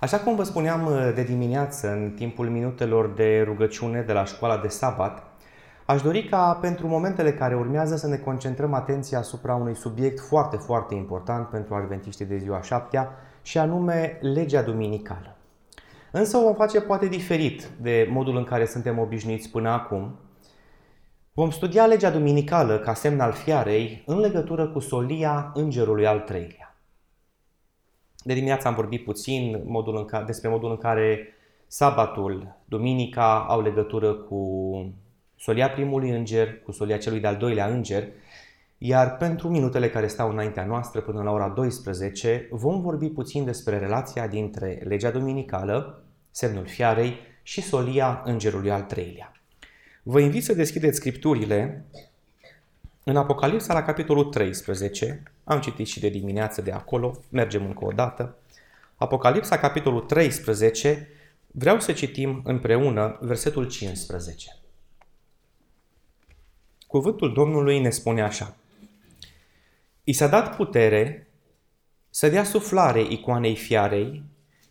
Așa cum vă spuneam uh, de dimineață, în timpul minutelor de rugăciune de la școala de sabat, aș dori ca pentru momentele care urmează să ne concentrăm atenția asupra unui subiect foarte, foarte important pentru adventiștii de ziua șaptea, și anume legea duminicală. Însă o vom face poate diferit de modul în care suntem obișnuiți până acum. Vom studia legea duminicală ca semn al fiarei în legătură cu solia îngerului al treilea. De dimineață am vorbit puțin modul în ca, despre modul în care sabatul, duminica au legătură cu solia primului înger, cu solia celui de-al doilea înger, iar pentru minutele care stau înaintea noastră până la ora 12 vom vorbi puțin despre relația dintre legea duminicală, semnul fiarei și solia îngerului al treilea. Vă invit să deschideți scripturile în Apocalipsa, la capitolul 13, am citit și de dimineață de acolo, mergem încă o dată. Apocalipsa, capitolul 13, vreau să citim împreună versetul 15. Cuvântul Domnului ne spune așa. I s-a dat putere să dea suflare icoanei fiarei,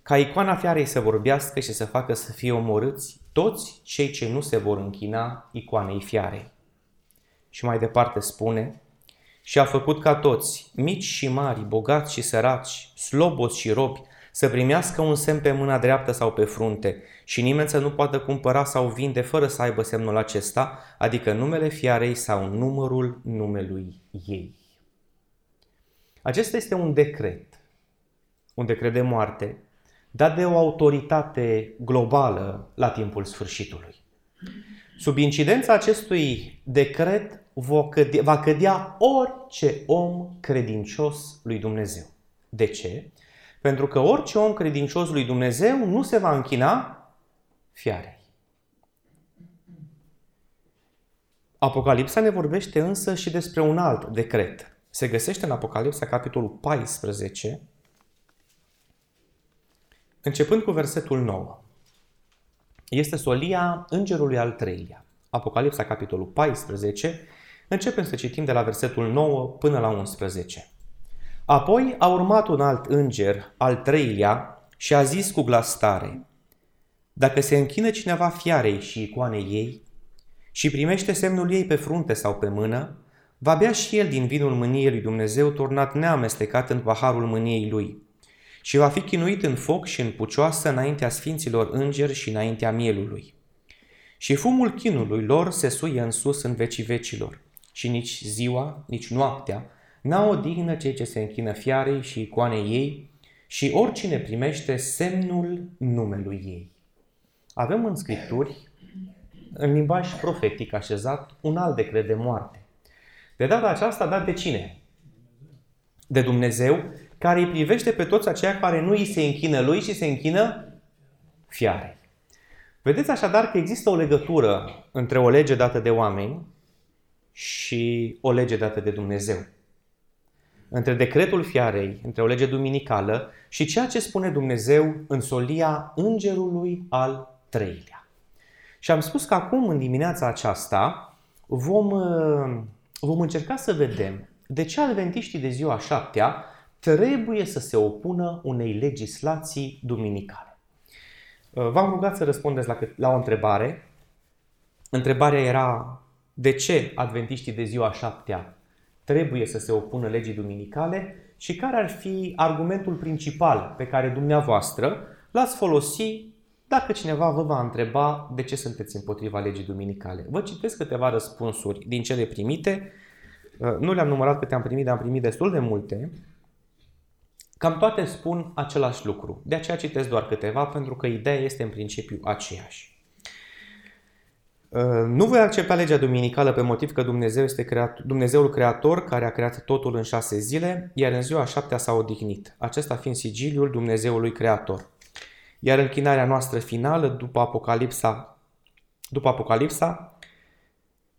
ca icoana fiarei să vorbească și să facă să fie omorâți toți cei ce nu se vor închina icoanei fiarei. Și mai departe spune, și a făcut ca toți, mici și mari, bogați și săraci, sloboți și robi, să primească un semn pe mâna dreaptă sau pe frunte și nimeni să nu poată cumpăra sau vinde fără să aibă semnul acesta, adică numele fiarei sau numărul numelui ei. Acesta este un decret, un decret de moarte, dat de o autoritate globală la timpul sfârșitului. Sub incidența acestui decret va cădea, va cădea orice om credincios lui Dumnezeu. De ce? Pentru că orice om credincios lui Dumnezeu nu se va închina fiarei. Apocalipsa ne vorbește însă și despre un alt decret. Se găsește în Apocalipsa, capitolul 14, începând cu versetul 9. Este solia îngerului al treilea. Apocalipsa, capitolul 14, Începem să citim de la versetul 9 până la 11. Apoi a urmat un alt înger, al treilea, și a zis cu glas tare, Dacă se închină cineva fiarei și icoanei ei și primește semnul ei pe frunte sau pe mână, va bea și el din vinul mâniei lui Dumnezeu turnat neamestecat în paharul mâniei lui și va fi chinuit în foc și în pucioasă înaintea sfinților îngeri și înaintea mielului. Și fumul chinului lor se suie în sus în vecii vecilor și nici ziua, nici noaptea, n-au odihnă cei ce se închină fiarei și icoanei ei și oricine primește semnul numelui ei. Avem în Scripturi, în limbaj profetic așezat, un alt decret de moarte. De data aceasta dat de cine? De Dumnezeu, care îi privește pe toți aceia care nu îi se închină lui și se închină fiarei. Vedeți așadar că există o legătură între o lege dată de oameni și o lege dată de Dumnezeu. Între decretul fiarei, între o lege duminicală și ceea ce spune Dumnezeu în solia îngerului al treilea. Și am spus că acum, în dimineața aceasta, vom, uh, vom încerca să vedem de ce adventiștii de ziua șaptea trebuie să se opună unei legislații duminicale. Uh, v-am rugat să răspundeți la, la o întrebare. Întrebarea era de ce adventiștii de ziua șaptea trebuie să se opună legii duminicale și care ar fi argumentul principal pe care dumneavoastră l-ați folosi dacă cineva vă va întreba de ce sunteți împotriva legii duminicale. Vă citesc câteva răspunsuri din cele primite. Uh, nu le-am numărat câte am primit, dar am primit destul de multe. Cam toate spun același lucru. De aceea citesc doar câteva, pentru că ideea este în principiu aceeași. Uh, nu voi accepta legea duminicală pe motiv că Dumnezeu este creat, Dumnezeul creator care a creat totul în șase zile, iar în ziua șaptea s-a odihnit, acesta fiind sigiliul Dumnezeului creator. Iar închinarea noastră finală, după Apocalipsa, după Apocalipsa,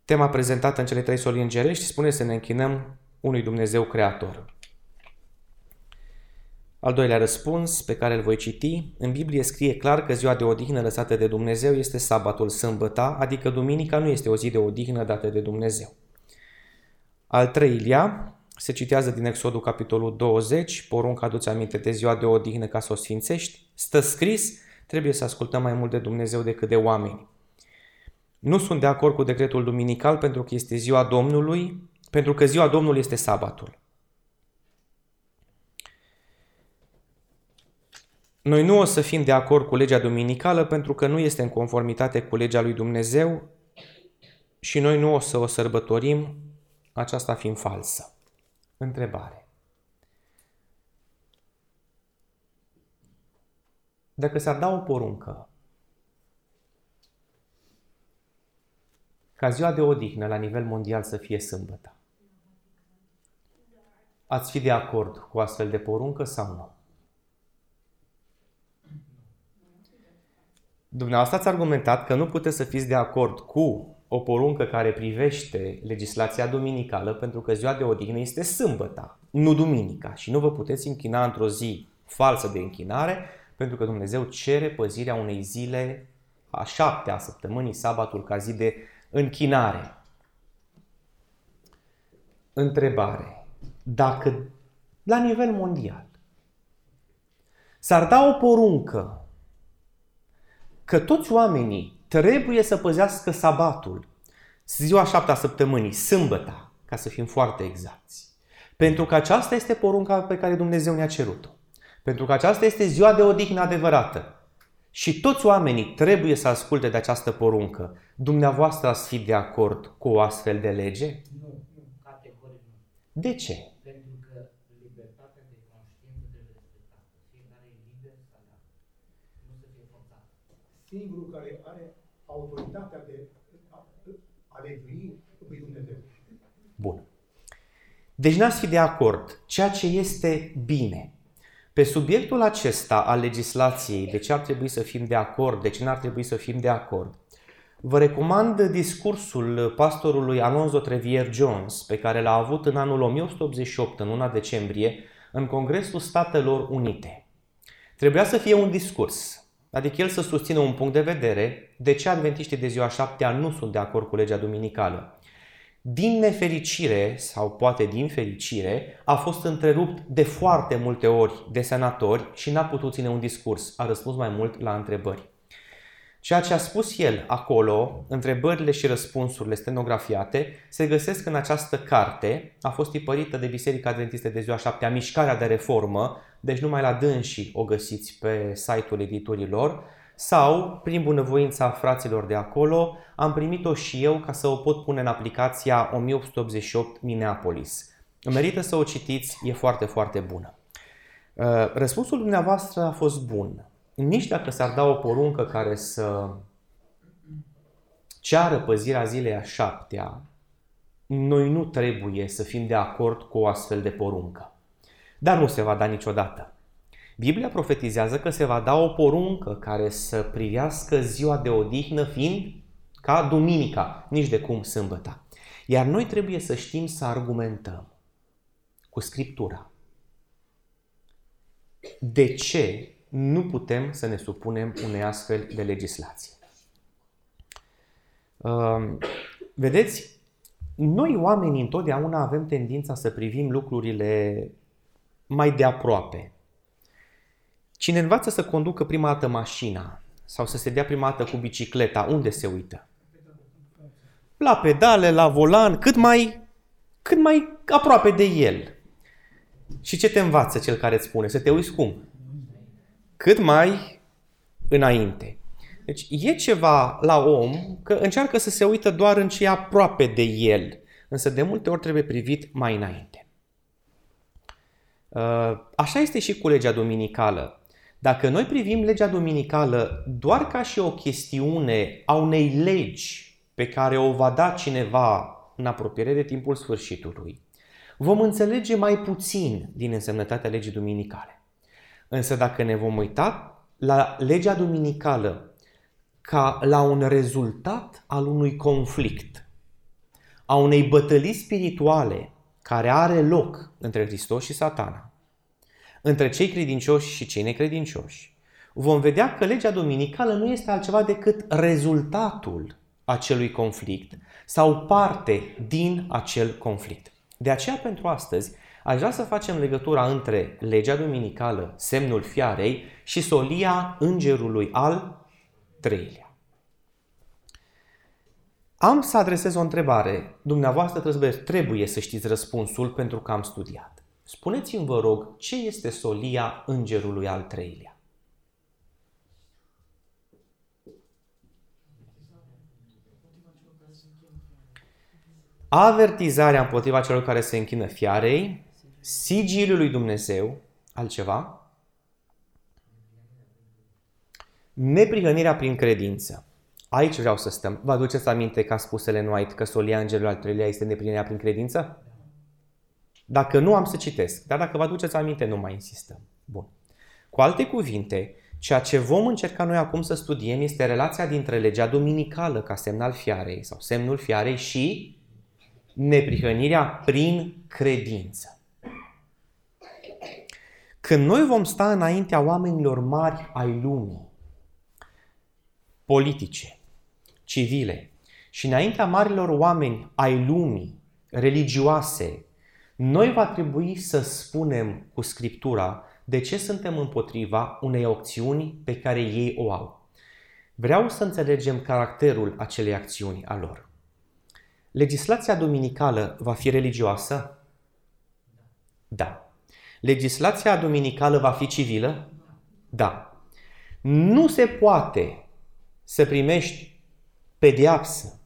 tema prezentată în cele trei soli îngerești, spune să ne închinăm unui Dumnezeu creator. Al doilea răspuns pe care îl voi citi, în Biblie scrie clar că ziua de odihnă lăsată de Dumnezeu este sabatul sâmbăta, adică duminica nu este o zi de odihnă dată de Dumnezeu. Al treilea, se citează din Exodul capitolul 20, porunca aduți aminte de ziua de odihnă ca să o sfințești, stă scris, trebuie să ascultăm mai mult de Dumnezeu decât de oameni. Nu sunt de acord cu decretul duminical pentru că este ziua Domnului, pentru că ziua Domnului este sabatul. Noi nu o să fim de acord cu legea duminicală pentru că nu este în conformitate cu legea lui Dumnezeu și noi nu o să o sărbătorim, aceasta fiind falsă. Întrebare. Dacă s-ar da o poruncă ca ziua de odihnă la nivel mondial să fie sâmbătă, ați fi de acord cu astfel de poruncă sau nu? Dumneavoastră ați argumentat că nu puteți să fiți de acord cu o poruncă care privește legislația duminicală, pentru că ziua de odihnă este sâmbăta, nu duminica. Și nu vă puteți închina într-o zi falsă de închinare, pentru că Dumnezeu cere păzirea unei zile a șaptea săptămânii, sabatul, ca zi de închinare. Întrebare. Dacă la nivel mondial s-ar da o poruncă că toți oamenii trebuie să păzească sabatul, ziua șaptea săptămânii, sâmbăta, ca să fim foarte exacti. Pentru că aceasta este porunca pe care Dumnezeu ne-a cerut-o. Pentru că aceasta este ziua de odihnă adevărată. Și toți oamenii trebuie să asculte de această poruncă. Dumneavoastră ați fi de acord cu o astfel de lege? Nu, nu, categoric nu. De ce? Pentru că libertatea de conștiință trebuie respectată. Fiecare e liber să aleagă. Nu să fie forțat. Singurul care are autoritatea de a a legi lui Dumnezeu. Bun. Deci n-ați fi de acord. Ceea ce este bine. Pe subiectul acesta al legislației, de ce ar trebui să fim de acord, de ce n-ar trebui să fim de acord, vă recomand discursul pastorului Alonzo Trevier Jones, pe care l-a avut în anul 1888, în luna decembrie, în Congresul Statelor Unite. Trebuia să fie un discurs, adică el să susțină un punct de vedere de ce adventiștii de ziua șaptea nu sunt de acord cu legea duminicală. Din nefericire, sau poate din fericire, a fost întrerupt de foarte multe ori de senatori și n-a putut ține un discurs. A răspuns mai mult la întrebări. Ceea ce a spus el acolo, întrebările și răspunsurile stenografiate, se găsesc în această carte, a fost tipărită de Biserica Adventistă de ziua 7 a Mișcarea de Reformă, deci numai la dânsii o găsiți pe site-ul editorilor, sau, prin bunăvoința fraților de acolo, am primit-o și eu ca să o pot pune în aplicația 1888 Minneapolis. Merită să o citiți, e foarte, foarte bună. Uh, Răspunsul dumneavoastră a fost bun. Nici dacă s-ar da o poruncă care să ceară păzirea zilei a șaptea, noi nu trebuie să fim de acord cu o astfel de poruncă. Dar nu se va da niciodată. Biblia profetizează că se va da o poruncă care să privească ziua de odihnă fiind ca duminica, nici de cum sâmbăta. Iar noi trebuie să știm să argumentăm cu Scriptura. De ce nu putem să ne supunem unei astfel de legislație? Um, vedeți, noi oamenii întotdeauna avem tendința să privim lucrurile mai de aproape. Cine învață să conducă prima dată mașina sau să se dea prima dată cu bicicleta, unde se uită? La pedale, la volan, cât mai, cât mai aproape de el. Și ce te învață cel care îți spune? Să te uiți cum? Cât mai înainte. Deci e ceva la om că încearcă să se uită doar în ce e aproape de el, însă de multe ori trebuie privit mai înainte. Uh, așa este și cu legea duminicală. Dacă noi privim legea duminicală doar ca și o chestiune a unei legi pe care o va da cineva în apropiere de timpul sfârșitului, vom înțelege mai puțin din însemnătatea legii duminicale. Însă dacă ne vom uita la legea duminicală ca la un rezultat al unui conflict, a unei bătălii spirituale care are loc între Hristos și satana, între cei credincioși și cei necredincioși, vom vedea că legea dominicală nu este altceva decât rezultatul acelui conflict sau parte din acel conflict. De aceea, pentru astăzi, aș vrea să facem legătura între legea duminicală, semnul fiarei, și solia îngerului al treilea. Am să adresez o întrebare. Dumneavoastră trebuie, trebuie să știți răspunsul pentru că am studiat. Spuneți-mi, vă rog, ce este solia îngerului al treilea? Avertizarea împotriva celor care se închină fiarei, sigiliul lui Dumnezeu, altceva, neprihănirea prin credință. Aici vreau să stăm. Vă aduceți aminte că a spus Ellen White că solia îngerului al treilea este neprihănirea prin credință? Dacă nu, am să citesc. Dar dacă vă aduceți aminte, nu mai insistăm. Bun. Cu alte cuvinte, ceea ce vom încerca noi acum să studiem este relația dintre legea duminicală ca semn al fiarei sau semnul fiarei și neprihănirea prin credință. Când noi vom sta înaintea oamenilor mari ai lumii, politice, civile, și înaintea marilor oameni ai lumii, religioase, noi va trebui să spunem cu Scriptura de ce suntem împotriva unei opțiuni pe care ei o au. Vreau să înțelegem caracterul acelei acțiuni a lor. Legislația duminicală va fi religioasă? Da. Legislația duminicală va fi civilă? Da. Nu se poate să primești pediapsă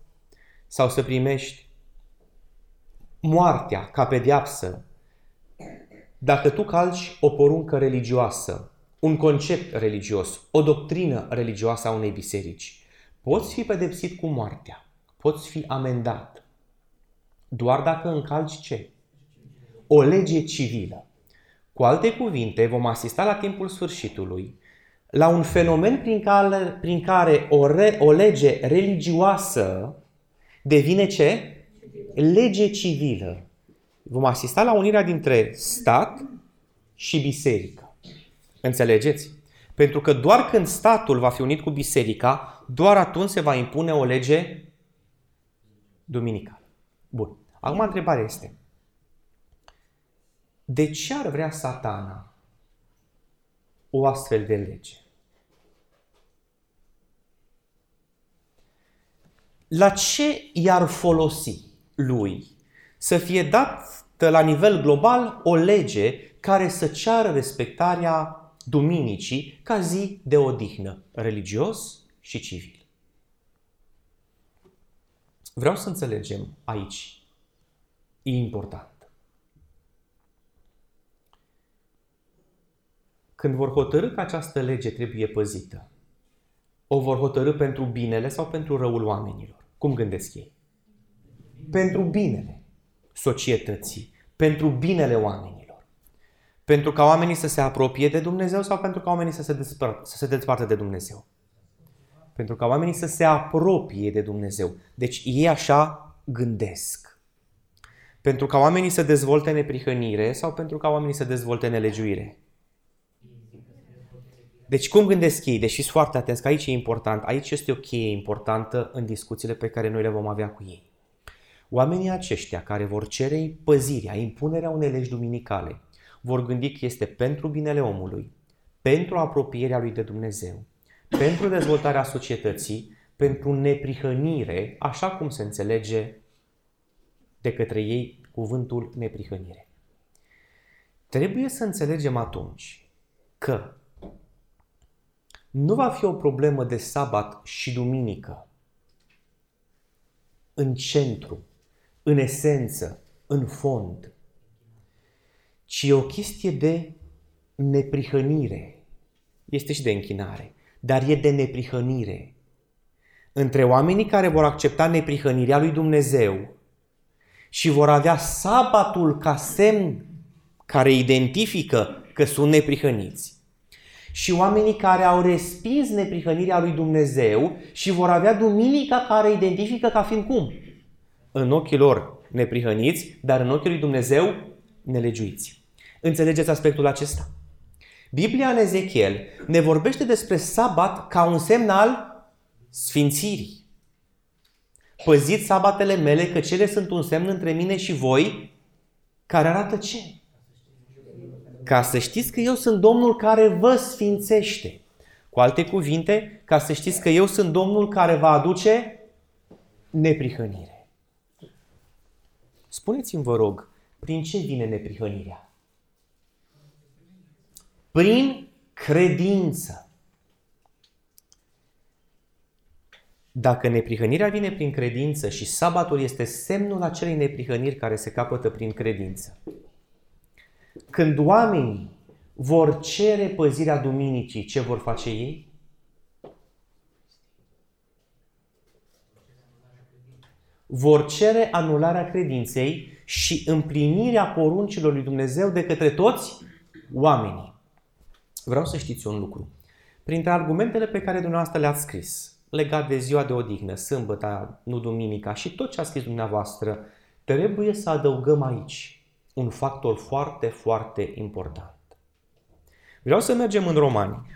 sau să primești moartea ca pediapsă dacă tu calci o poruncă religioasă, un concept religios, o doctrină religioasă a unei biserici, poți fi pedepsit cu moartea, poți fi amendat, doar dacă încalci ce? O lege civilă. Cu alte cuvinte, vom asista la timpul sfârșitului la un fenomen prin care, prin care o, re, o lege religioasă devine ce? Lege civilă. Vom asista la unirea dintre stat și biserică. Înțelegeți? Pentru că doar când statul va fi unit cu biserica, doar atunci se va impune o lege duminicală. Bun. Acum întrebarea este, de ce ar vrea satana o astfel de lege? La ce i-ar folosi lui să fie dat la nivel global o lege care să ceară respectarea duminicii ca zi de odihnă, religios și civil? Vreau să înțelegem aici e important. Când vor hotărâ că această lege trebuie păzită, o vor hotărâ pentru binele sau pentru răul oamenilor? Cum gândesc ei? Pentru binele societății, pentru binele oamenilor. Pentru ca oamenii să se apropie de Dumnezeu sau pentru ca oamenii să se, despar- să se despartă de Dumnezeu? Pentru ca oamenii să se apropie de Dumnezeu. Deci ei așa gândesc. Pentru ca oamenii să dezvolte neprihănire sau pentru ca oamenii să dezvolte nelegiuire? Deci cum gândesc ei? Deși sunt foarte atenți că aici e important, aici este o cheie importantă în discuțiile pe care noi le vom avea cu ei. Oamenii aceștia care vor cere păzirea, impunerea unei legi duminicale, vor gândi că este pentru binele omului, pentru apropierea lui de Dumnezeu, pentru dezvoltarea societății, pentru neprihănire, așa cum se înțelege de către ei cuvântul neprihănire. Trebuie să înțelegem atunci că nu va fi o problemă de sabat și duminică în centru, în esență, în fond, ci e o chestie de neprihănire. Este și de închinare, dar e de neprihănire. Între oamenii care vor accepta neprihănirea lui Dumnezeu și vor avea sabatul ca semn care identifică că sunt neprihăniți. Și oamenii care au respins neprihănirea lui Dumnezeu și vor avea duminica care identifică ca fiind cum? În ochii lor neprihăniți, dar în ochii lui Dumnezeu nelegiuiți. Înțelegeți aspectul acesta? Biblia în Ezechiel ne vorbește despre sabat ca un semn al sfințirii. Păziți sabatele mele, că cele sunt un semn între mine și voi Care arată ce? Ca să știți că eu sunt Domnul care vă sfințește. Cu alte cuvinte, ca să știți că eu sunt Domnul care va aduce neprihănire. Spuneți-mi, vă rog, prin ce vine neprihănirea? Prin credință. Dacă neprihănirea vine prin credință și sabatul este semnul acelei neprihăniri care se capătă prin credință, când oamenii vor cere păzirea duminicii, ce vor face ei? Vor cere anularea credinței și împlinirea poruncilor lui Dumnezeu de către toți oamenii. Vreau să știți un lucru. Printre argumentele pe care dumneavoastră le-ați scris, legat de ziua de odihnă, sâmbătă, nu duminica și tot ce a scris dumneavoastră, trebuie să adăugăm aici un factor foarte, foarte important. Vreau să mergem în Romani,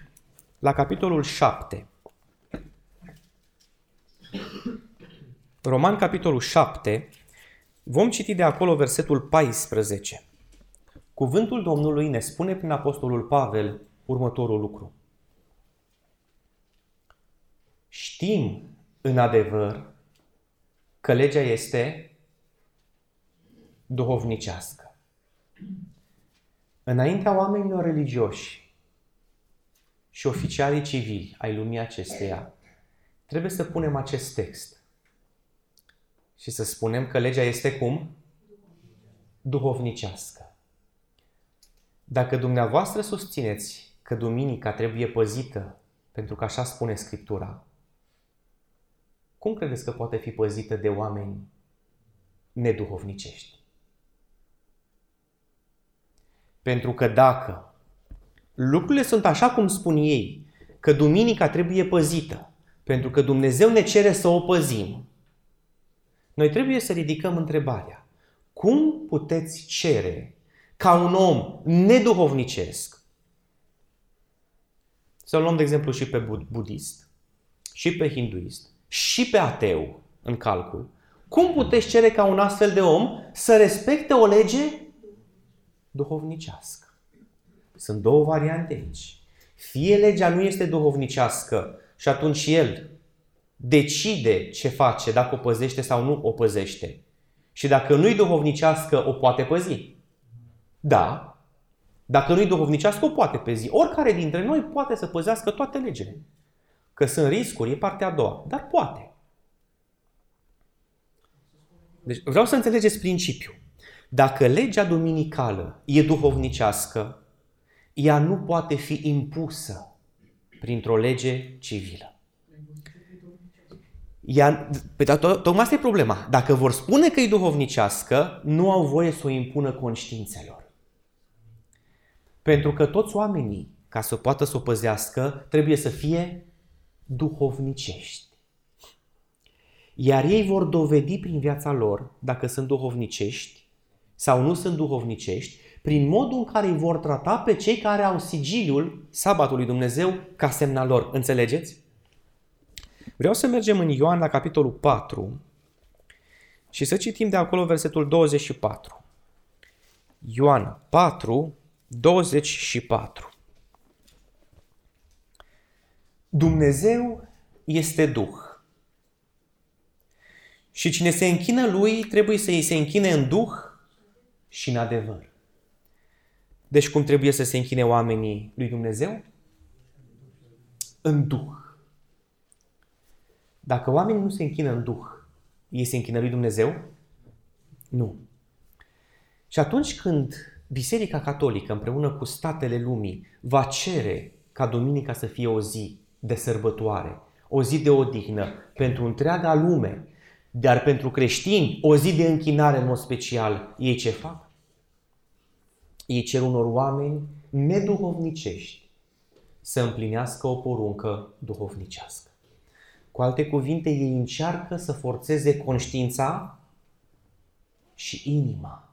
la capitolul 7. Roman, capitolul 7, vom citi de acolo versetul 14. Cuvântul Domnului ne spune prin Apostolul Pavel următorul lucru. Știm în adevăr că legea este duhovnicească. Înaintea oamenilor religioși și oficialii civili ai lumii acesteia, trebuie să punem acest text și să spunem că legea este cum? Duhovnicească. Dacă dumneavoastră susțineți că duminica trebuie păzită, pentru că așa spune Scriptura, cum credeți că poate fi păzită de oameni neduhovnicești? Pentru că dacă lucrurile sunt așa cum spun ei, că duminica trebuie păzită, pentru că Dumnezeu ne cere să o păzim, noi trebuie să ridicăm întrebarea. Cum puteți cere ca un om neduhovnicesc să luăm de exemplu și pe budist, și pe hinduist, și pe ateu în calcul. Cum puteți cere ca un astfel de om să respecte o lege duhovnicească? Sunt două variante aici. Fie legea nu este duhovnicească și atunci el decide ce face, dacă o păzește sau nu o păzește. Și dacă nu-i duhovnicească, o poate păzi. Da. Dacă nu-i duhovnicească, o poate păzi. Oricare dintre noi poate să păzească toate legile. Că sunt riscuri, e partea a doua. Dar poate. Deci vreau să înțelegeți principiul. Dacă legea duminicală e duhovnicească, ea nu poate fi impusă printr-o lege civilă. Ea, pe to- tocmai asta e problema. Dacă vor spune că e duhovnicească, nu au voie să o impună conștiințelor. Pentru că toți oamenii, ca să poată să o păzească, trebuie să fie duhovnicești. Iar ei vor dovedi prin viața lor dacă sunt duhovnicești sau nu sunt duhovnicești, prin modul în care îi vor trata pe cei care au sigiliul sabatului Dumnezeu ca semna lor. Înțelegeți? Vreau să mergem în Ioan la capitolul 4 și să citim de acolo versetul 24. Ioan 4, 24. Dumnezeu este Duh. Și cine se închină lui trebuie să îi se închine în Duh și în adevăr. Deci cum trebuie să se închine oamenii lui Dumnezeu? În Duh. Dacă oamenii nu se închină în Duh, ei se închină lui Dumnezeu? Nu. Și atunci când Biserica Catolică împreună cu statele lumii va cere ca Duminica să fie o zi de sărbătoare, o zi de odihnă pentru întreaga lume, dar pentru creștini o zi de închinare în mod special, ei ce fac? Ei cer unor oameni neduhovnicești să împlinească o poruncă duhovnicească. Cu alte cuvinte, ei încearcă să forțeze conștiința și inima.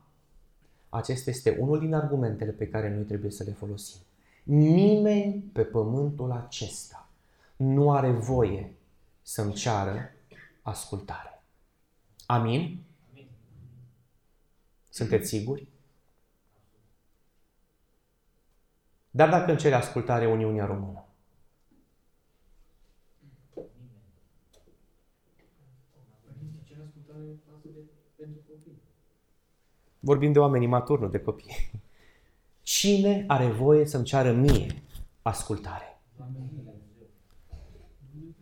Acesta este unul din argumentele pe care noi trebuie să le folosim. Nimeni pe pământul acesta nu are voie să-mi ceară ascultare. Amin? Amin. Sunteți siguri? Dar dacă îmi cere ascultare Uniunea Română? Vorbim de oameni maturi, nu de copii. Cine are voie să-mi ceară mie ascultare?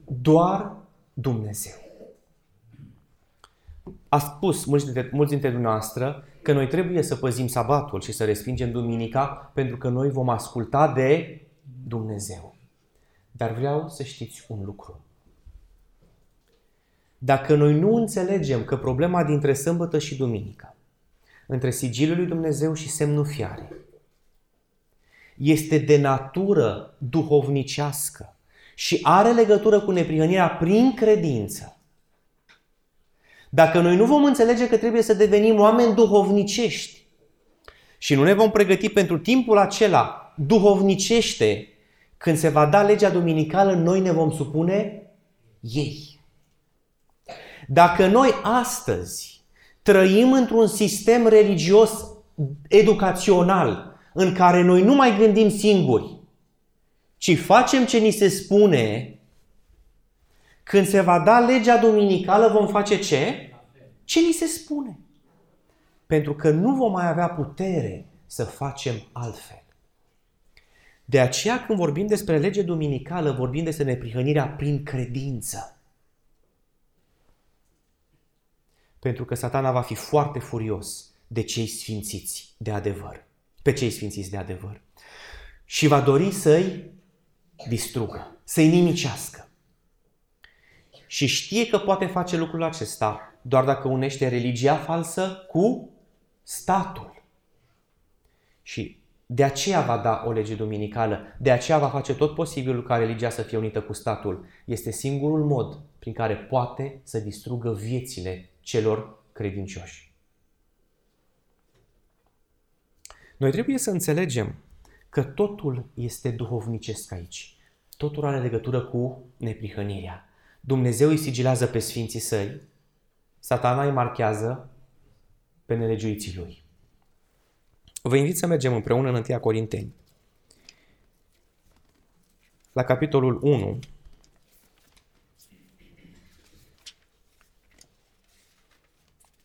Doar Dumnezeu. A spus mulți dintre, mulți dintre dumneavoastră că noi trebuie să păzim sabatul și să respingem duminica pentru că noi vom asculta de Dumnezeu. Dar vreau să știți un lucru. Dacă noi nu înțelegem că problema dintre sâmbătă și duminică, între sigiliul lui Dumnezeu și semnul fiare, este de natură duhovnicească și are legătură cu neprihănirea prin credință, dacă noi nu vom înțelege că trebuie să devenim oameni duhovnicești și nu ne vom pregăti pentru timpul acela duhovnicește, când se va da legea duminicală, noi ne vom supune ei. Dacă noi astăzi trăim într-un sistem religios educațional în care noi nu mai gândim singuri, ci facem ce ni se spune, când se va da legea duminicală, vom face ce? Ce ni se spune? Pentru că nu vom mai avea putere să facem altfel. De aceea când vorbim despre lege duminicală, vorbim despre neprihănirea prin credință. Pentru că satana va fi foarte furios de cei sfințiți de adevăr. Pe cei sfințiți de adevăr. Și va dori să-i distrugă, să-i nimicească. Și știe că poate face lucrul acesta doar dacă unește religia falsă cu statul. Și de aceea va da o lege duminicală, de aceea va face tot posibilul ca religia să fie unită cu statul. Este singurul mod prin care poate să distrugă viețile celor credincioși. Noi trebuie să înțelegem că totul este duhovnicesc aici. Totul are legătură cu neprihănirea. Dumnezeu îi sigilează pe sfinții săi, satana îi marchează pe nelegiuiții lui. Vă invit să mergem împreună în 1 Corinteni. La capitolul 1,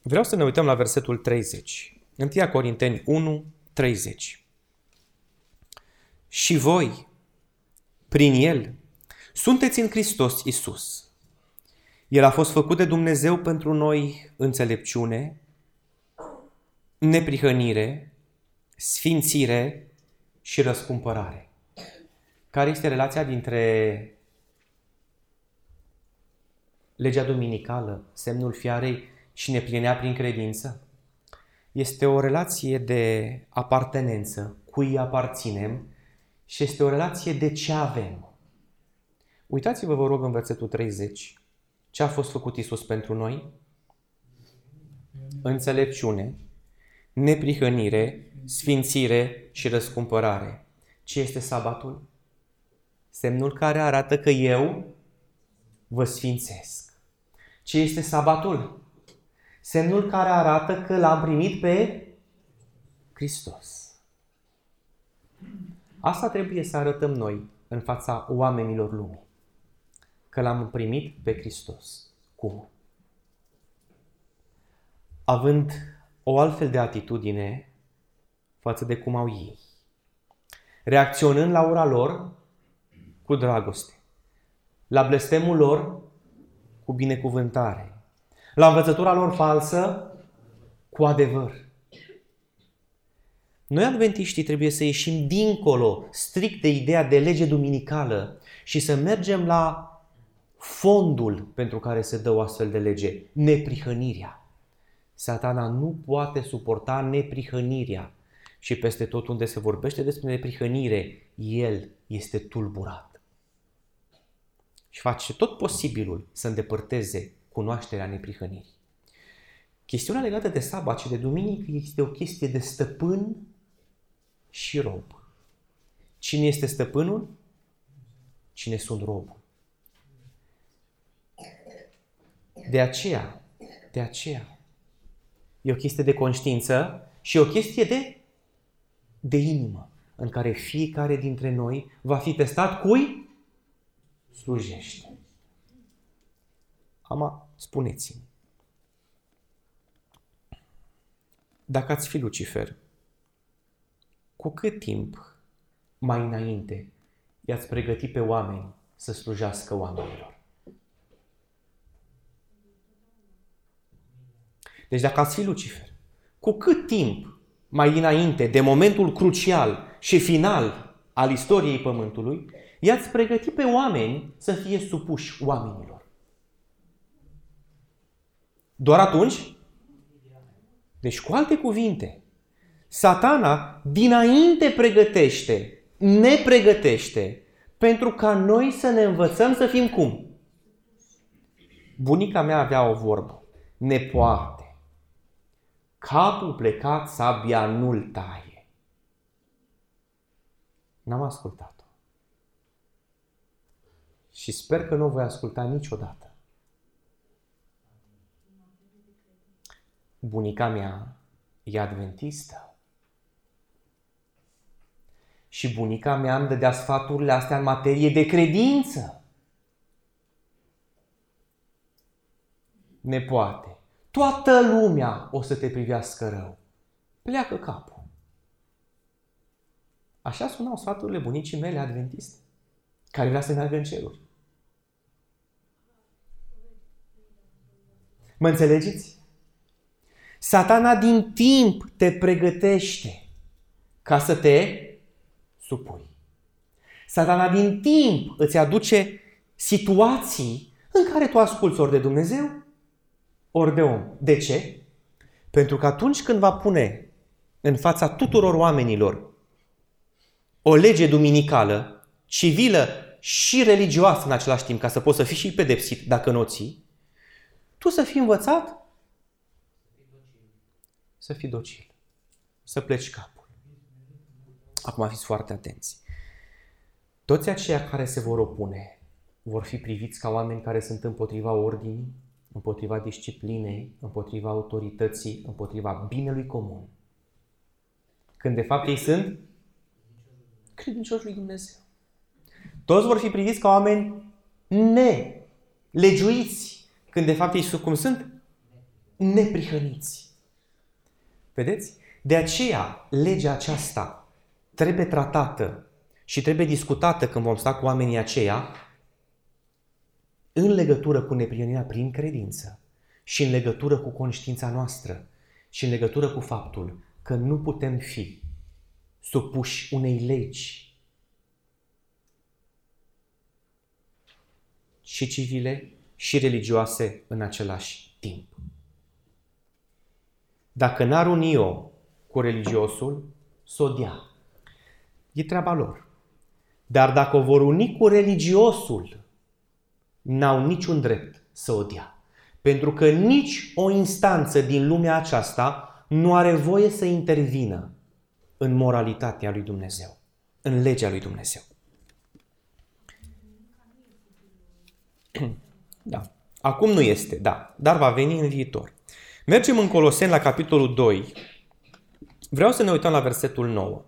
Vreau să ne uităm la versetul 30. 1 Corinteni 1, 30. Și voi, prin El, sunteți în Hristos Isus. El a fost făcut de Dumnezeu pentru noi înțelepciune, neprihănire, sfințire și răscumpărare. Care este relația dintre legea duminicală, semnul fiarei și neprihănirea prin credință? Este o relație de apartenență, cui aparținem și este o relație de ce avem. Uitați-vă, vă rog, în versetul 30. Ce a fost făcut Isus pentru noi? Înțelepciune, neprihănire, sfințire și răscumpărare. Ce este sabatul? Semnul care arată că eu vă sfințesc. Ce este sabatul? Semnul care arată că l-am primit pe Hristos. Asta trebuie să arătăm noi în fața oamenilor lumii că l-am primit pe Hristos. Cum? Având o altfel de atitudine față de cum au ei. Reacționând la ura lor cu dragoste. La blestemul lor cu binecuvântare. La învățătura lor falsă cu adevăr. Noi adventiștii trebuie să ieșim dincolo strict de ideea de lege duminicală și să mergem la fondul pentru care se dă o astfel de lege, neprihănirea. Satana nu poate suporta neprihănirea și peste tot unde se vorbește despre neprihănire, el este tulburat. Și face tot posibilul să îndepărteze cunoașterea neprihănirii. Chestiunea legată de sabat și de duminică este o chestie de stăpân și rob. Cine este stăpânul? Cine sunt robul? De aceea, de aceea, e o chestie de conștiință și o chestie de, de inimă. în care fiecare dintre noi va fi testat cui slujește. Ama, spuneți-mi, dacă ați fi Lucifer, cu cât timp mai înainte i-ați pregătit pe oameni să slujească oamenilor? Deci dacă ați fi Lucifer, cu cât timp mai înainte de momentul crucial și final al istoriei Pământului, i-ați pregătit pe oameni să fie supuși oamenilor. Doar atunci? Deci, cu alte cuvinte, satana dinainte pregătește, ne pregătește pentru ca noi să ne învățăm să fim cum? Bunica mea avea o vorbă. Nepoate. Capul plecat, sabia nu-l taie. N-am ascultat-o. Și sper că nu o voi asculta niciodată. Bunica mea e adventistă. Și bunica mea îmi dădea sfaturile astea în materie de credință. Nepoate, toată lumea o să te privească rău. Pleacă capul. Așa sunau sfaturile bunicii mele adventiste, care vrea să meargă în ceruri. Mă înțelegeți? Satana din timp te pregătește ca să te supui. Satana din timp îți aduce situații în care tu asculți ori de Dumnezeu, ori de om. De ce? Pentru că atunci când va pune în fața tuturor oamenilor o lege duminicală, civilă și religioasă în același timp, ca să poți să fii și pedepsit dacă nu o ții, tu să fii învățat să fii docil, să pleci capul. Acum fiți foarte atenți. Toți aceia care se vor opune vor fi priviți ca oameni care sunt împotriva ordinii, împotriva disciplinei, împotriva autorității, împotriva binelui comun. Când de fapt ei sunt credincioși lui Dumnezeu. Toți vor fi priviți ca oameni nelegiuiți, când de fapt ei sunt cum sunt? Neprihăniți. Vedeți? De aceea, legea aceasta trebuie tratată și trebuie discutată când vom sta cu oamenii aceia în legătură cu neprionirea prin credință și în legătură cu conștiința noastră și în legătură cu faptul că nu putem fi supuși unei legi și civile și religioase în același timp. Dacă n-ar uni-o cu religiosul, să o dea. E treaba lor. Dar dacă o vor uni cu religiosul, n-au niciun drept să o dea. Pentru că nici o instanță din lumea aceasta nu are voie să intervină în moralitatea lui Dumnezeu, în legea lui Dumnezeu. Da. Acum nu este, da, dar va veni în viitor. Mergem în Coloseni la capitolul 2. Vreau să ne uităm la versetul 9.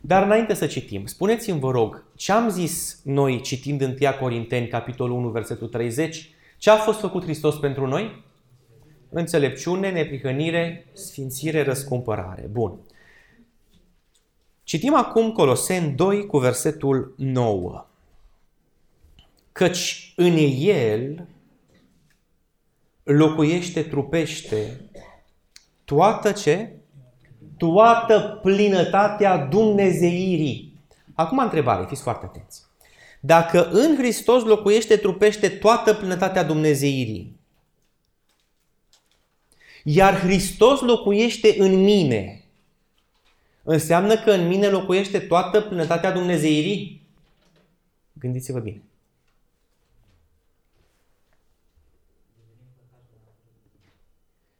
Dar înainte să citim, spuneți-mi, vă rog, ce am zis noi citind în 1 Corinteni, capitolul 1, versetul 30? Ce a fost făcut Hristos pentru noi? Înțelepciune, neprihănire, sfințire, răscumpărare. Bun. Citim acum Coloseni 2 cu versetul 9. Căci în el locuiește, trupește toată ce? Toată plinătatea Dumnezeirii. Acum întrebare, fiți foarte atenți. Dacă în Hristos locuiește, trupește toată plinătatea Dumnezeirii, iar Hristos locuiește în mine, înseamnă că în mine locuiește toată plinătatea Dumnezeirii? Gândiți-vă bine.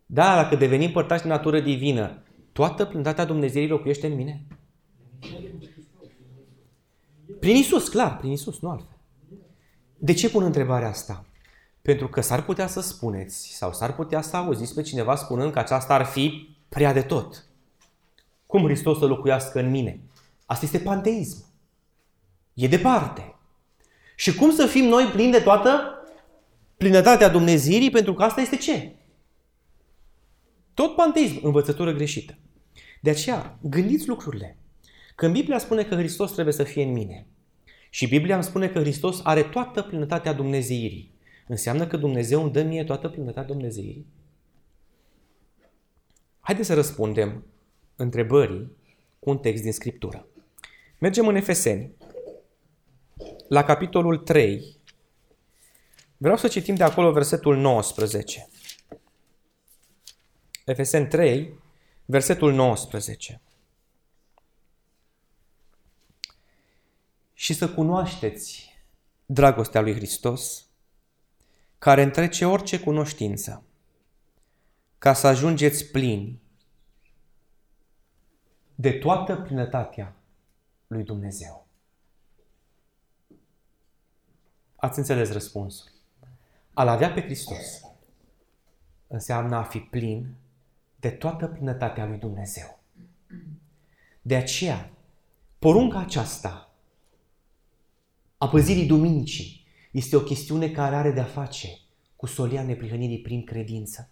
Da, dacă devenim părtași de natură divină, toată plântatea Dumnezeirii locuiește în mine? Prin Isus, clar, prin Isus, nu altfel. De ce pun întrebarea asta? Pentru că s-ar putea să spuneți sau s-ar putea să auziți pe cineva spunând că aceasta ar fi prea de tot. Cum Hristos să locuiască în mine? Asta este panteism. E departe. Și cum să fim noi plini de toată plinătatea Dumnezeirii? Pentru că asta este ce? Tot panteism, învățătură greșită. De aceea, gândiți lucrurile. Când Biblia spune că Hristos trebuie să fie în mine și Biblia îmi spune că Hristos are toată plinătatea Dumnezeirii, înseamnă că Dumnezeu îmi dă mie toată plinătatea Dumnezeirii? Haideți să răspundem întrebării cu un text din Scriptură. Mergem în Efeseni, la capitolul 3. Vreau să citim de acolo versetul 19. Efeseni 3, versetul 19. Și să cunoașteți dragostea lui Hristos, care întrece orice cunoștință, ca să ajungeți plini de toată plinătatea lui Dumnezeu. Ați înțeles răspunsul. A-L avea pe Hristos înseamnă a fi plin de toată plinătatea lui Dumnezeu. De aceea, porunca aceasta a păzirii Duminicii este o chestiune care are de-a face cu solia neprihănirii prin credință.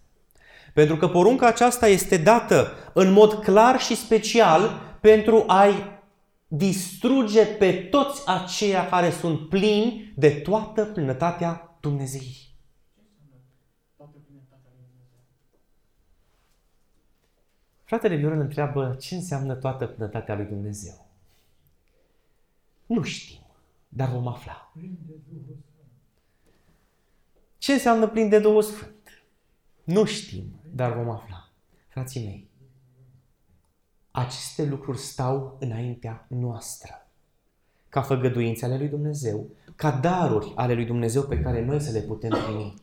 Pentru că porunca aceasta este dată în mod clar și special pentru a-i distruge pe toți aceia care sunt plini de toată plinătatea Dumnezeirii. Fratele Viorel întreabă ce înseamnă toată plinătatea lui Dumnezeu. Nu știm, dar vom afla. Ce înseamnă plin de Duhul Sfânt? Nu știm, dar vom afla. Frații mei, aceste lucruri stau înaintea noastră. Ca făgăduințe ale lui Dumnezeu, ca daruri ale lui Dumnezeu pe care noi să le putem primi.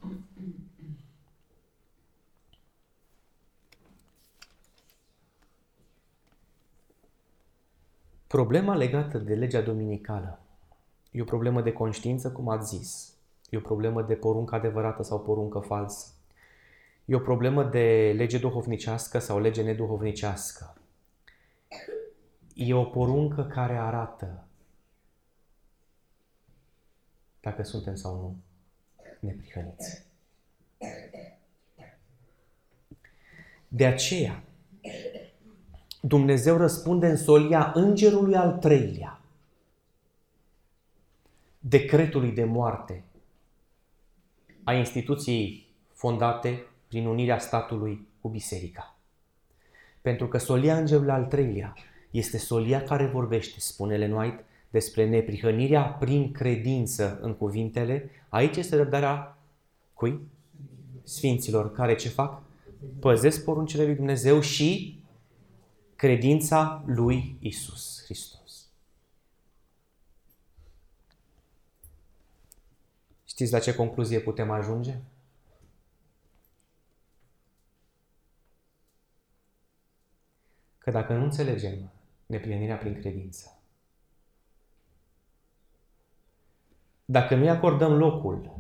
Problema legată de legea dominicală e o problemă de conștiință, cum ați zis. E o problemă de poruncă adevărată sau poruncă falsă. E o problemă de lege duhovnicească sau lege neduhovnicească. E o poruncă care arată dacă suntem sau nu neprihăniți. De aceea, Dumnezeu răspunde în solia îngerului al treilea, decretului de moarte a instituției fondate prin unirea statului cu biserica. Pentru că solia îngerului al treilea este solia care vorbește, spune Ellen White, despre neprihănirea prin credință în cuvintele. Aici este răbdarea cui? Sfinților care ce fac? Păzesc poruncile lui Dumnezeu și credința lui Isus Hristos. Știți la ce concluzie putem ajunge? Că dacă nu înțelegem neplinirea prin credință, dacă nu-i acordăm locul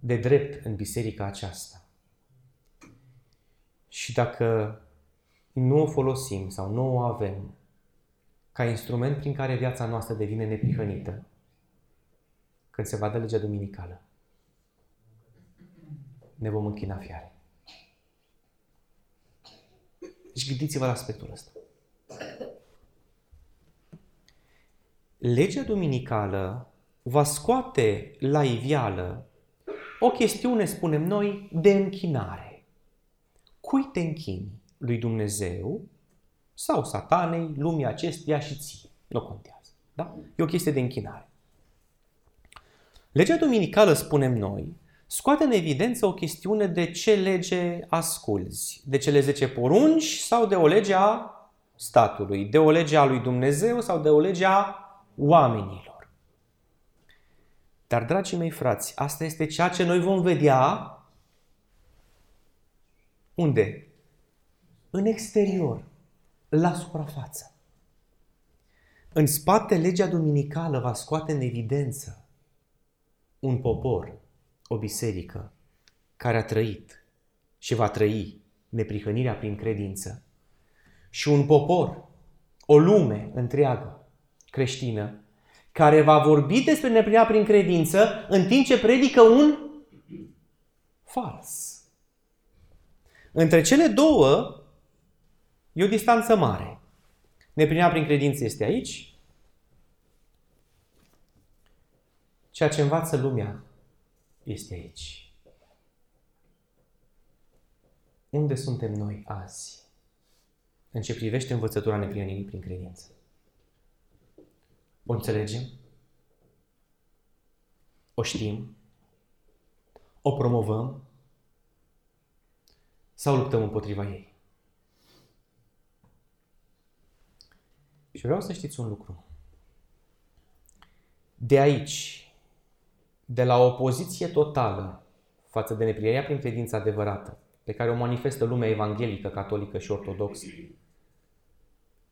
de drept în biserica aceasta și dacă nu o folosim sau nu o avem ca instrument prin care viața noastră devine neprihănită, când se va da legea duminicală, ne vom închina fiare. Deci gândiți-vă la aspectul ăsta. Legea duminicală va scoate la ivială o chestiune, spunem noi, de închinare. Cui te închini? Lui Dumnezeu sau satanei, lumii acesteia și ție? Nu contează. Da? E o chestie de închinare. Legea duminicală, spunem noi, scoate în evidență o chestiune de ce lege asculzi. De cele 10 porunci sau de o lege a statului, de o lege a lui Dumnezeu sau de o lege a oamenilor. Dar, dragii mei frați, asta este ceea ce noi vom vedea unde? În exterior, la suprafață. În spate, legea duminicală va scoate în evidență un popor o biserică care a trăit și va trăi neprihănirea prin credință și un popor, o lume întreagă creștină care va vorbi despre neprihănirea prin credință în timp ce predică un fals. Între cele două e o distanță mare. Neprihănirea prin credință este aici, ceea ce învață lumea este aici. Unde suntem noi azi în ce privește învățătura neprihănirii prin credință? O înțelegem? O știm? O promovăm? Sau luptăm împotriva ei? Și vreau să știți un lucru. De aici, de la o poziție totală față de neprihănirea prin credință adevărată, pe care o manifestă lumea evanghelică, catolică și ortodoxă,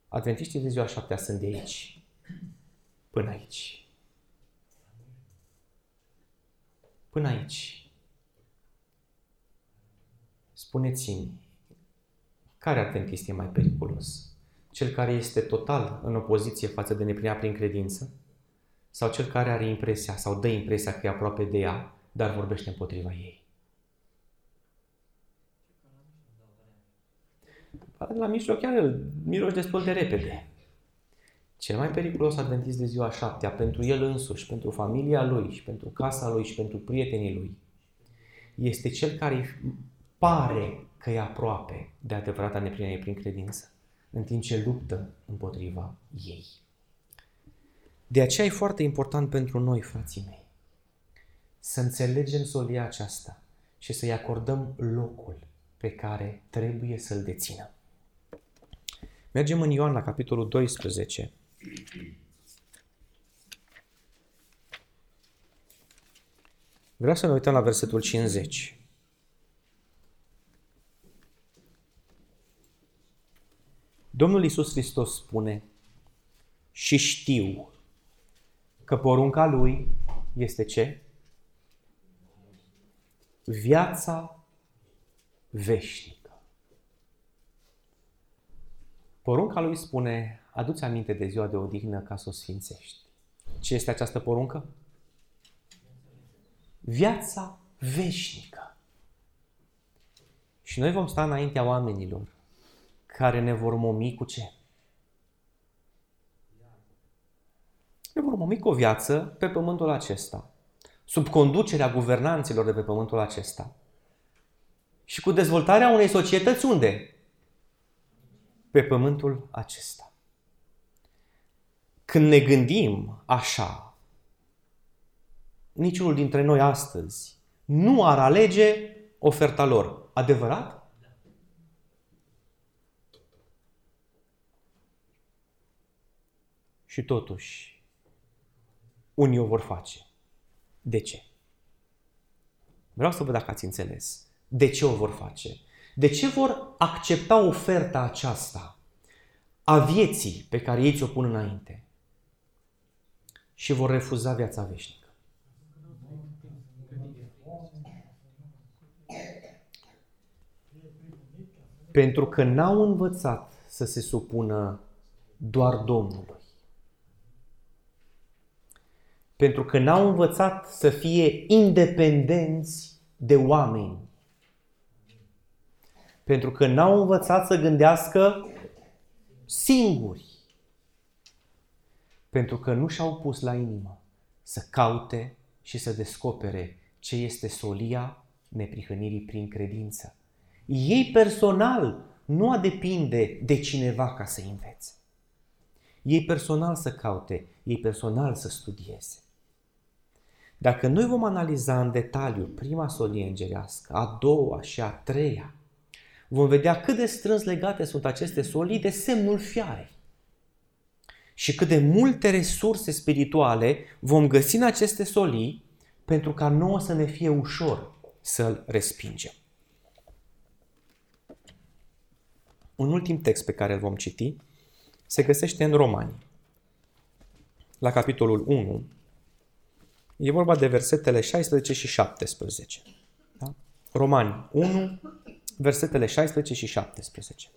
Adventiștii de ziua șaptea sunt de aici până aici. Până aici. Spuneți-mi, care adventist e mai periculos? Cel care este total în opoziție față de neplina prin credință? Sau cel care are impresia sau dă impresia că e aproape de ea, dar vorbește împotriva ei? La mijloc chiar îl miroși destul de repede. Cel mai periculos adventist de ziua șaptea pentru el însuși, pentru familia lui și pentru casa lui și pentru prietenii lui este cel care pare că e aproape de adevărata neplinire prin credință, în timp ce luptă împotriva ei. De aceea e foarte important pentru noi, frații mei, să înțelegem solia aceasta și să-i acordăm locul pe care trebuie să-l dețină. Mergem în Ioan la capitolul 12, Vreau să ne uităm la versetul 50. Domnul Isus Hristos spune și știu că porunca Lui este ce? Viața veșnică. Porunca Lui spune Aduți aminte de ziua de odihnă ca să o sfințești. Ce este această poruncă? Viața veșnică. Și noi vom sta înaintea oamenilor care ne vor momi cu ce? Ne vor momi cu o viață pe pământul acesta, sub conducerea guvernanților de pe pământul acesta. Și cu dezvoltarea unei societăți unde? Pe pământul acesta. Când ne gândim așa, niciunul dintre noi astăzi nu ar alege oferta lor. Adevărat? Și totuși, unii o vor face. De ce? Vreau să văd dacă ați înțeles. De ce o vor face? De ce vor accepta oferta aceasta a vieții pe care ei ți-o pun înainte? și vor refuza viața veșnică. Pentru că n-au învățat să se supună doar Domnului. Pentru că n-au învățat să fie independenți de oameni. Pentru că n-au învățat să gândească singuri pentru că nu și-au pus la inimă să caute și să descopere ce este solia neprihănirii prin credință. Ei personal nu a depinde de cineva ca să învețe. Ei personal să caute, ei personal să studieze. Dacă noi vom analiza în detaliu prima solie îngerească, a doua și a treia, vom vedea cât de strâns legate sunt aceste solii de semnul fiarei și cât de multe resurse spirituale vom găsi în aceste solii pentru ca nouă să ne fie ușor să-l respingem. Un ultim text pe care îl vom citi se găsește în Romani. La capitolul 1 e vorba de versetele 16 și 17. Da? Romani 1, versetele 16 și 17.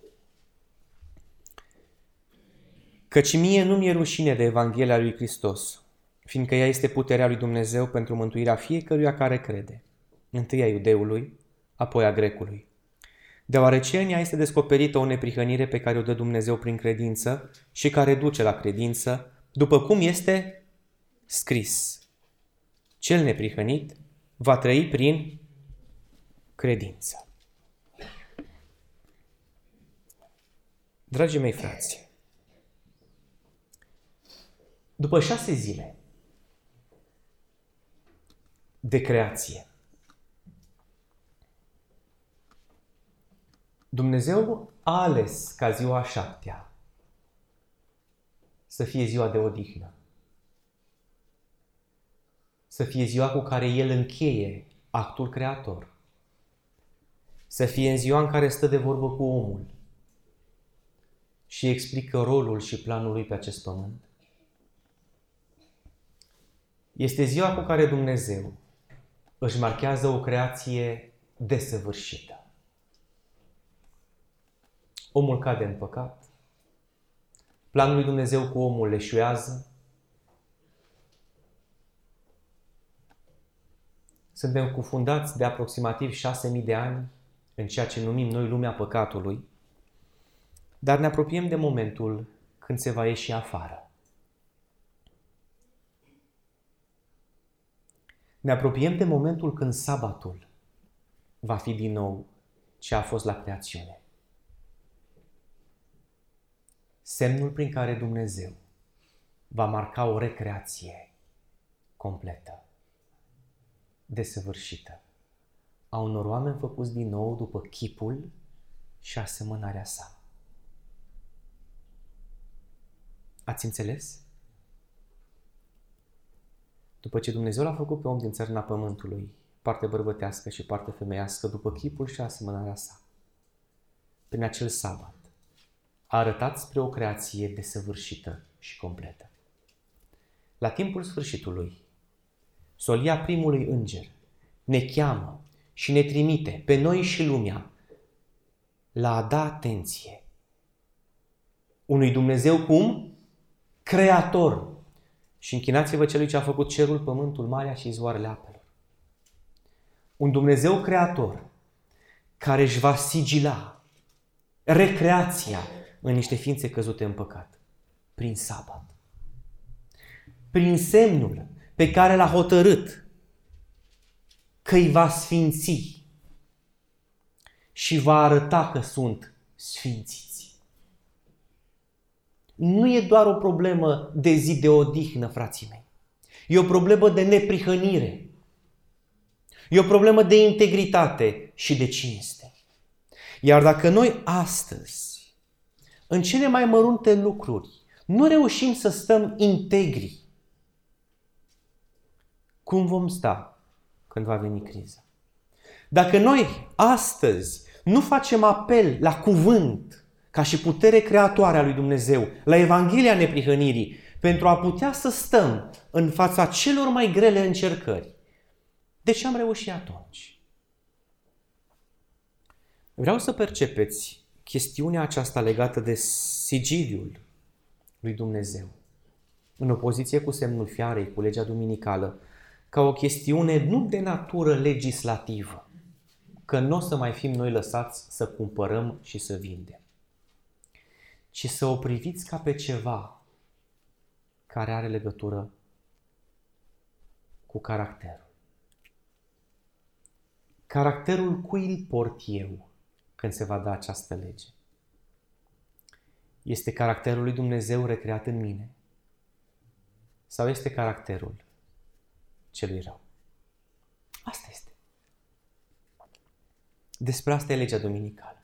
Căci mie nu mi-e rușine de Evanghelia lui Hristos, fiindcă ea este puterea lui Dumnezeu pentru mântuirea fiecăruia care crede, întâi a iudeului, apoi a grecului. Deoarece în ea este descoperită o neprihănire pe care o dă Dumnezeu prin credință și care duce la credință, după cum este scris. Cel neprihănit va trăi prin credință. Dragii mei frați, după șase zile de creație, Dumnezeu a ales ca ziua șaptea să fie ziua de odihnă. Să fie ziua cu care El încheie actul creator. Să fie în ziua în care stă de vorbă cu omul și explică rolul și planul lui pe acest pământ. Este ziua cu care Dumnezeu își marchează o creație desăvârșită. Omul cade în păcat, planul lui Dumnezeu cu omul leșuează, suntem cufundați de aproximativ 6.000 de ani în ceea ce numim noi lumea păcatului, dar ne apropiem de momentul când se va ieși afară. Ne apropiem de momentul când sabatul va fi din nou ce a fost la creațiune. Semnul prin care Dumnezeu va marca o recreație completă, desăvârșită, a unor oameni făcuți din nou după chipul și asemănarea sa. Ați înțeles? După ce Dumnezeu l-a făcut pe om din țărna pământului, parte bărbătească și parte femeiască, după chipul și asemănarea sa, prin acel sabat, a arătat spre o creație desăvârșită și completă. La timpul sfârșitului, solia primului înger ne cheamă și ne trimite pe noi și lumea la a da atenție unui Dumnezeu cum? Creator. Și închinați-vă celui ce a făcut cerul, pământul, marea și izvoarele apelor. Un Dumnezeu creator care își va sigila recreația în niște ființe căzute în păcat. Prin sabat. Prin semnul pe care l-a hotărât că îi va sfinți și va arăta că sunt sfințiți. Nu e doar o problemă de zi de odihnă, frații mei. E o problemă de neprihănire. E o problemă de integritate și de cinste. Iar dacă noi astăzi, în cele mai mărunte lucruri, nu reușim să stăm integri, cum vom sta când va veni criza. Dacă noi astăzi nu facem apel la cuvânt ca și putere creatoare a lui Dumnezeu, la Evanghelia neprihănirii, pentru a putea să stăm în fața celor mai grele încercări, de ce am reușit atunci? Vreau să percepeți chestiunea aceasta legată de sigiliul lui Dumnezeu, în opoziție cu semnul fiarei, cu legea duminicală, ca o chestiune nu de natură legislativă, că nu o să mai fim noi lăsați să cumpărăm și să vindem, ci să o priviți ca pe ceva care are legătură cu caracterul. Caracterul cui îl port eu când se va da această lege? Este caracterul lui Dumnezeu recreat în mine? Sau este caracterul celui rău. Asta este. Despre asta e legea duminicală.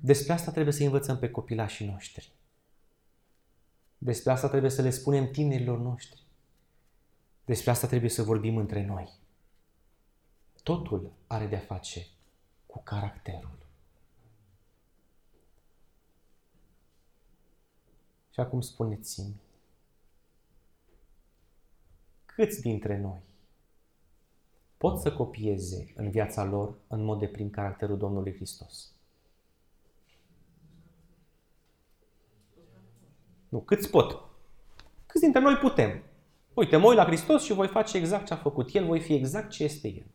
Despre asta trebuie să învățăm pe copilașii noștri. Despre asta trebuie să le spunem tinerilor noștri. Despre asta trebuie să vorbim între noi. Totul are de-a face cu caracterul. Și acum spuneți-mi, câți dintre noi pot să copieze în viața lor în mod de plin caracterul Domnului Hristos? Nu, câți pot? Câți dintre noi putem? Uite, mă uit la Hristos și voi face exact ce a făcut El, voi fi exact ce este El.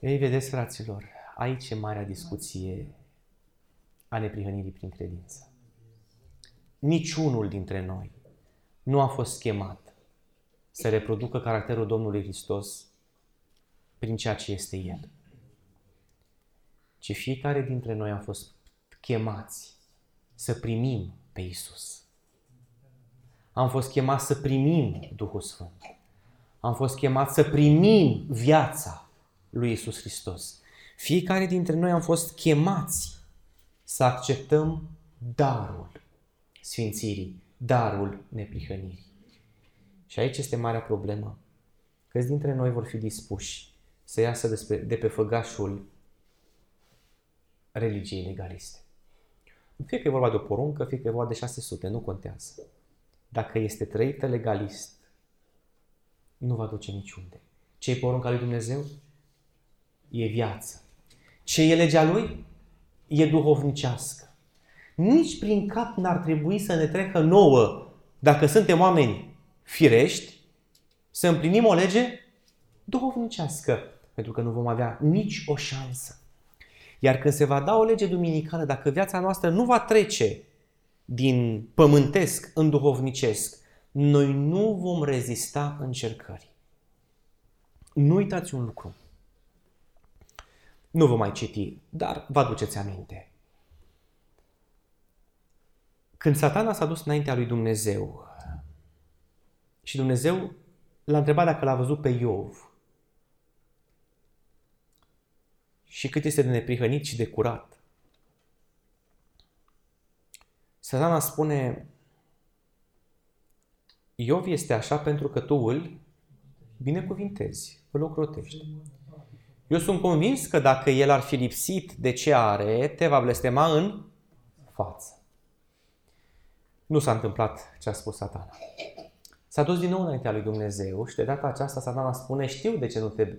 Ei, vedeți, fraților, aici e marea discuție a neprihănirii prin credință. Niciunul dintre noi nu a fost chemat să reproducă caracterul Domnului Hristos prin ceea ce este El. Ci fiecare dintre noi am fost chemați să primim pe Isus. Am fost chemați să primim Duhul Sfânt. Am fost chemați să primim viața lui Isus Hristos. Fiecare dintre noi am fost chemați să acceptăm darul sfințirii, darul neprihănirii. Și aici este marea problemă. Câți dintre noi vor fi dispuși să iasă despre, de pe făgașul religiei legaliste? Fie că e vorba de o poruncă, fie că e vorba de 600, nu contează. Dacă este trăită legalist, nu va duce niciunde. Ce e porunca lui Dumnezeu? E viață. Ce e legea lui? E duhovnicească. Nici prin cap n-ar trebui să ne trecă nouă, dacă suntem oameni firești, să împlinim o lege duhovnicească, pentru că nu vom avea nici o șansă. Iar când se va da o lege duminicală, dacă viața noastră nu va trece din pământesc în duhovnicesc, noi nu vom rezista încercării. Nu uitați un lucru. Nu vă mai citi, dar vă aduceți aminte. Când satana s-a dus înaintea lui Dumnezeu și Dumnezeu l-a întrebat dacă l-a văzut pe Iov și cât este de neprihănit și de curat. Satana spune, Iov este așa pentru că tu îl binecuvintezi, îl ocrotești. Eu sunt convins că dacă el ar fi lipsit de ce are, te va blestema în față. Nu s-a întâmplat ce a spus satana. S-a dus din nou înaintea lui Dumnezeu și de data aceasta satana spune, știu de ce nu te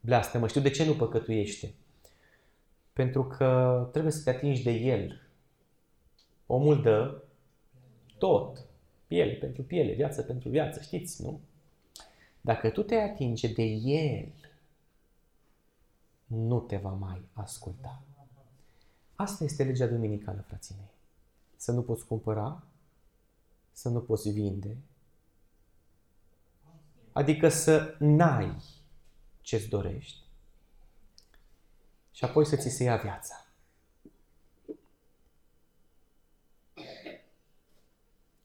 blestemă, știu de ce nu păcătuiește. Pentru că trebuie să te atingi de el. Omul dă tot. Piele pentru piele, viață pentru viață, știți, nu? Dacă tu te atinge de el, nu te va mai asculta. Asta este legea duminicală, frații mei. Să nu poți cumpăra, să nu poți vinde, adică să n-ai ce-ți dorești și apoi să ți se ia viața.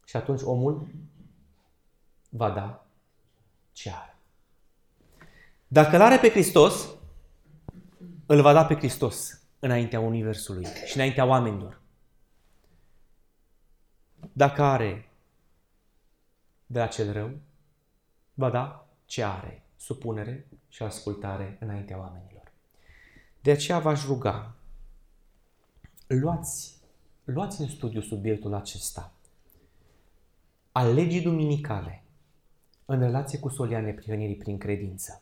Și atunci omul va da ce are. Dacă îl are pe Hristos, îl va da pe Hristos înaintea Universului și înaintea oamenilor. Dacă are de la cel rău, va da ce are, supunere și ascultare înaintea oamenilor. De aceea v-aș ruga, luați, luați în studiu subiectul acesta al legii duminicale în relație cu solia neprihănirii prin credință.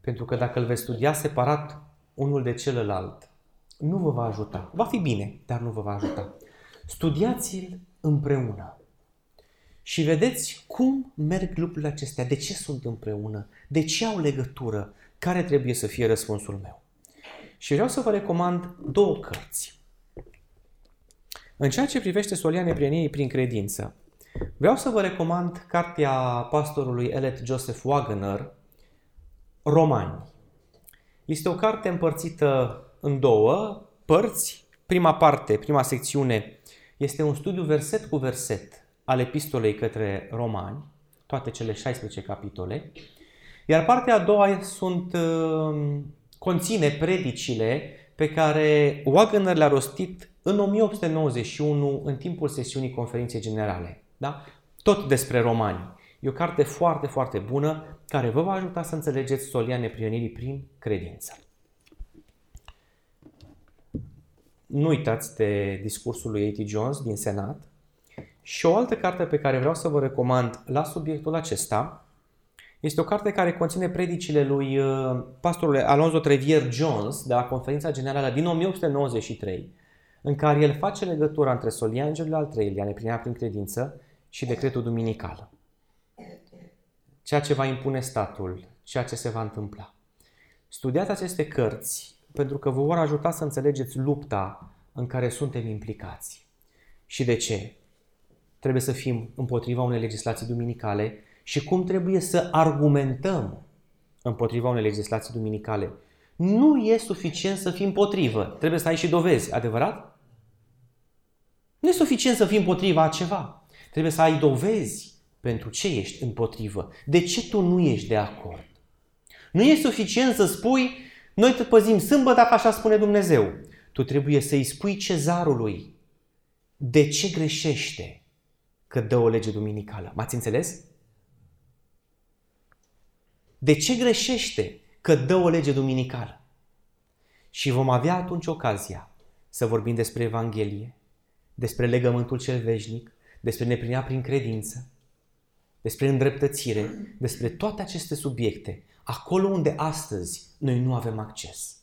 Pentru că dacă îl veți studia separat unul de celălalt, nu vă va ajuta. Va fi bine, dar nu vă va ajuta. Studiați-l împreună. Și vedeți cum merg lucrurile acestea, de ce sunt împreună, de ce au legătură, care trebuie să fie răspunsul meu. Și vreau să vă recomand două cărți. În ceea ce privește solia neprienirii prin credință, vreau să vă recomand cartea pastorului Elet Joseph Wagner, Romani. Este o carte împărțită în două părți. Prima parte, prima secțiune, este un studiu verset cu verset al epistolei către romani, toate cele 16 capitole. Iar partea a doua sunt, uh, conține predicile pe care Wagner le-a rostit în 1891 în timpul sesiunii conferinței generale. Da? Tot despre romani. E o carte foarte, foarte bună care vă va ajuta să înțelegeți solia neprionirii prin credință. Nu uitați de discursul lui A.T. Jones din Senat. Și o altă carte pe care vreau să vă recomand la subiectul acesta este o carte care conține predicile lui uh, pastorul Alonso Trevier Jones de la conferința generală din 1893, în care el face legătura între solia îngerului al treilea, neprinirea prin credință, și decretul duminical. Ceea ce va impune statul, ceea ce se va întâmpla. Studiați aceste cărți pentru că vă vor ajuta să înțelegeți lupta în care suntem implicați. Și de ce? Trebuie să fim împotriva unei legislații duminicale și cum trebuie să argumentăm împotriva unei legislații duminicale. Nu e suficient să fii împotrivă. Trebuie să ai și dovezi. Adevărat? Nu e suficient să fii împotriva a ceva. Trebuie să ai dovezi pentru ce ești împotrivă. De ce tu nu ești de acord? Nu e suficient să spui, noi te păzim sâmbătă dacă așa spune Dumnezeu. Tu trebuie să-i spui cezarului de ce greșește că dă o lege duminicală. M-ați înțeles? De ce greșește că dă o lege duminicală? Și vom avea atunci ocazia să vorbim despre Evanghelie, despre legământul cel veșnic, despre neplinirea prin credință, despre îndreptățire, despre toate aceste subiecte, acolo unde astăzi noi nu avem acces.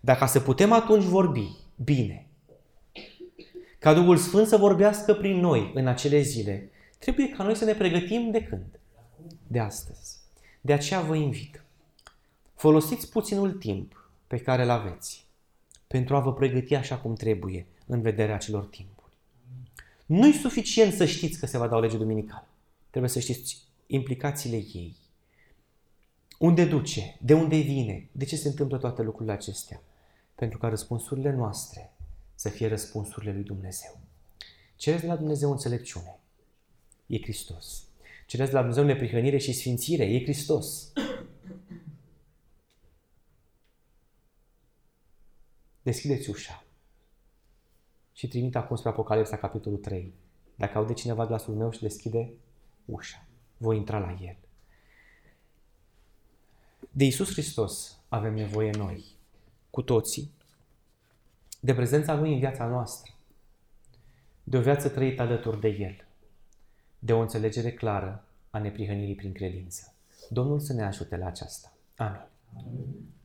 Dacă să putem atunci vorbi bine, ca Duhul Sfânt să vorbească prin noi în acele zile, trebuie ca noi să ne pregătim de când? De astăzi. De aceea vă invit. Folosiți puținul timp pe care îl aveți pentru a vă pregăti așa cum trebuie în vederea acelor timpuri. Nu e suficient să știți că se va da o lege duminicală. Trebuie să știți implicațiile ei. Unde duce? De unde vine? De ce se întâmplă toate lucrurile acestea? Pentru ca răspunsurile noastre să fie răspunsurile lui Dumnezeu. Cereți de la Dumnezeu înțelepciune. E Hristos. Cereți de la Dumnezeu neprihănire și sfințire. E Hristos. Deschideți ușa și trimite acum spre Apocalipsa, capitolul 3. Dacă aude cineva glasul meu și deschide ușa, voi intra la el. De Isus Hristos avem nevoie noi, cu toții, de prezența Lui în viața noastră, de o viață trăită alături de El, de o înțelegere clară a neprihănirii prin credință. Domnul să ne ajute la aceasta. Amin. Amin.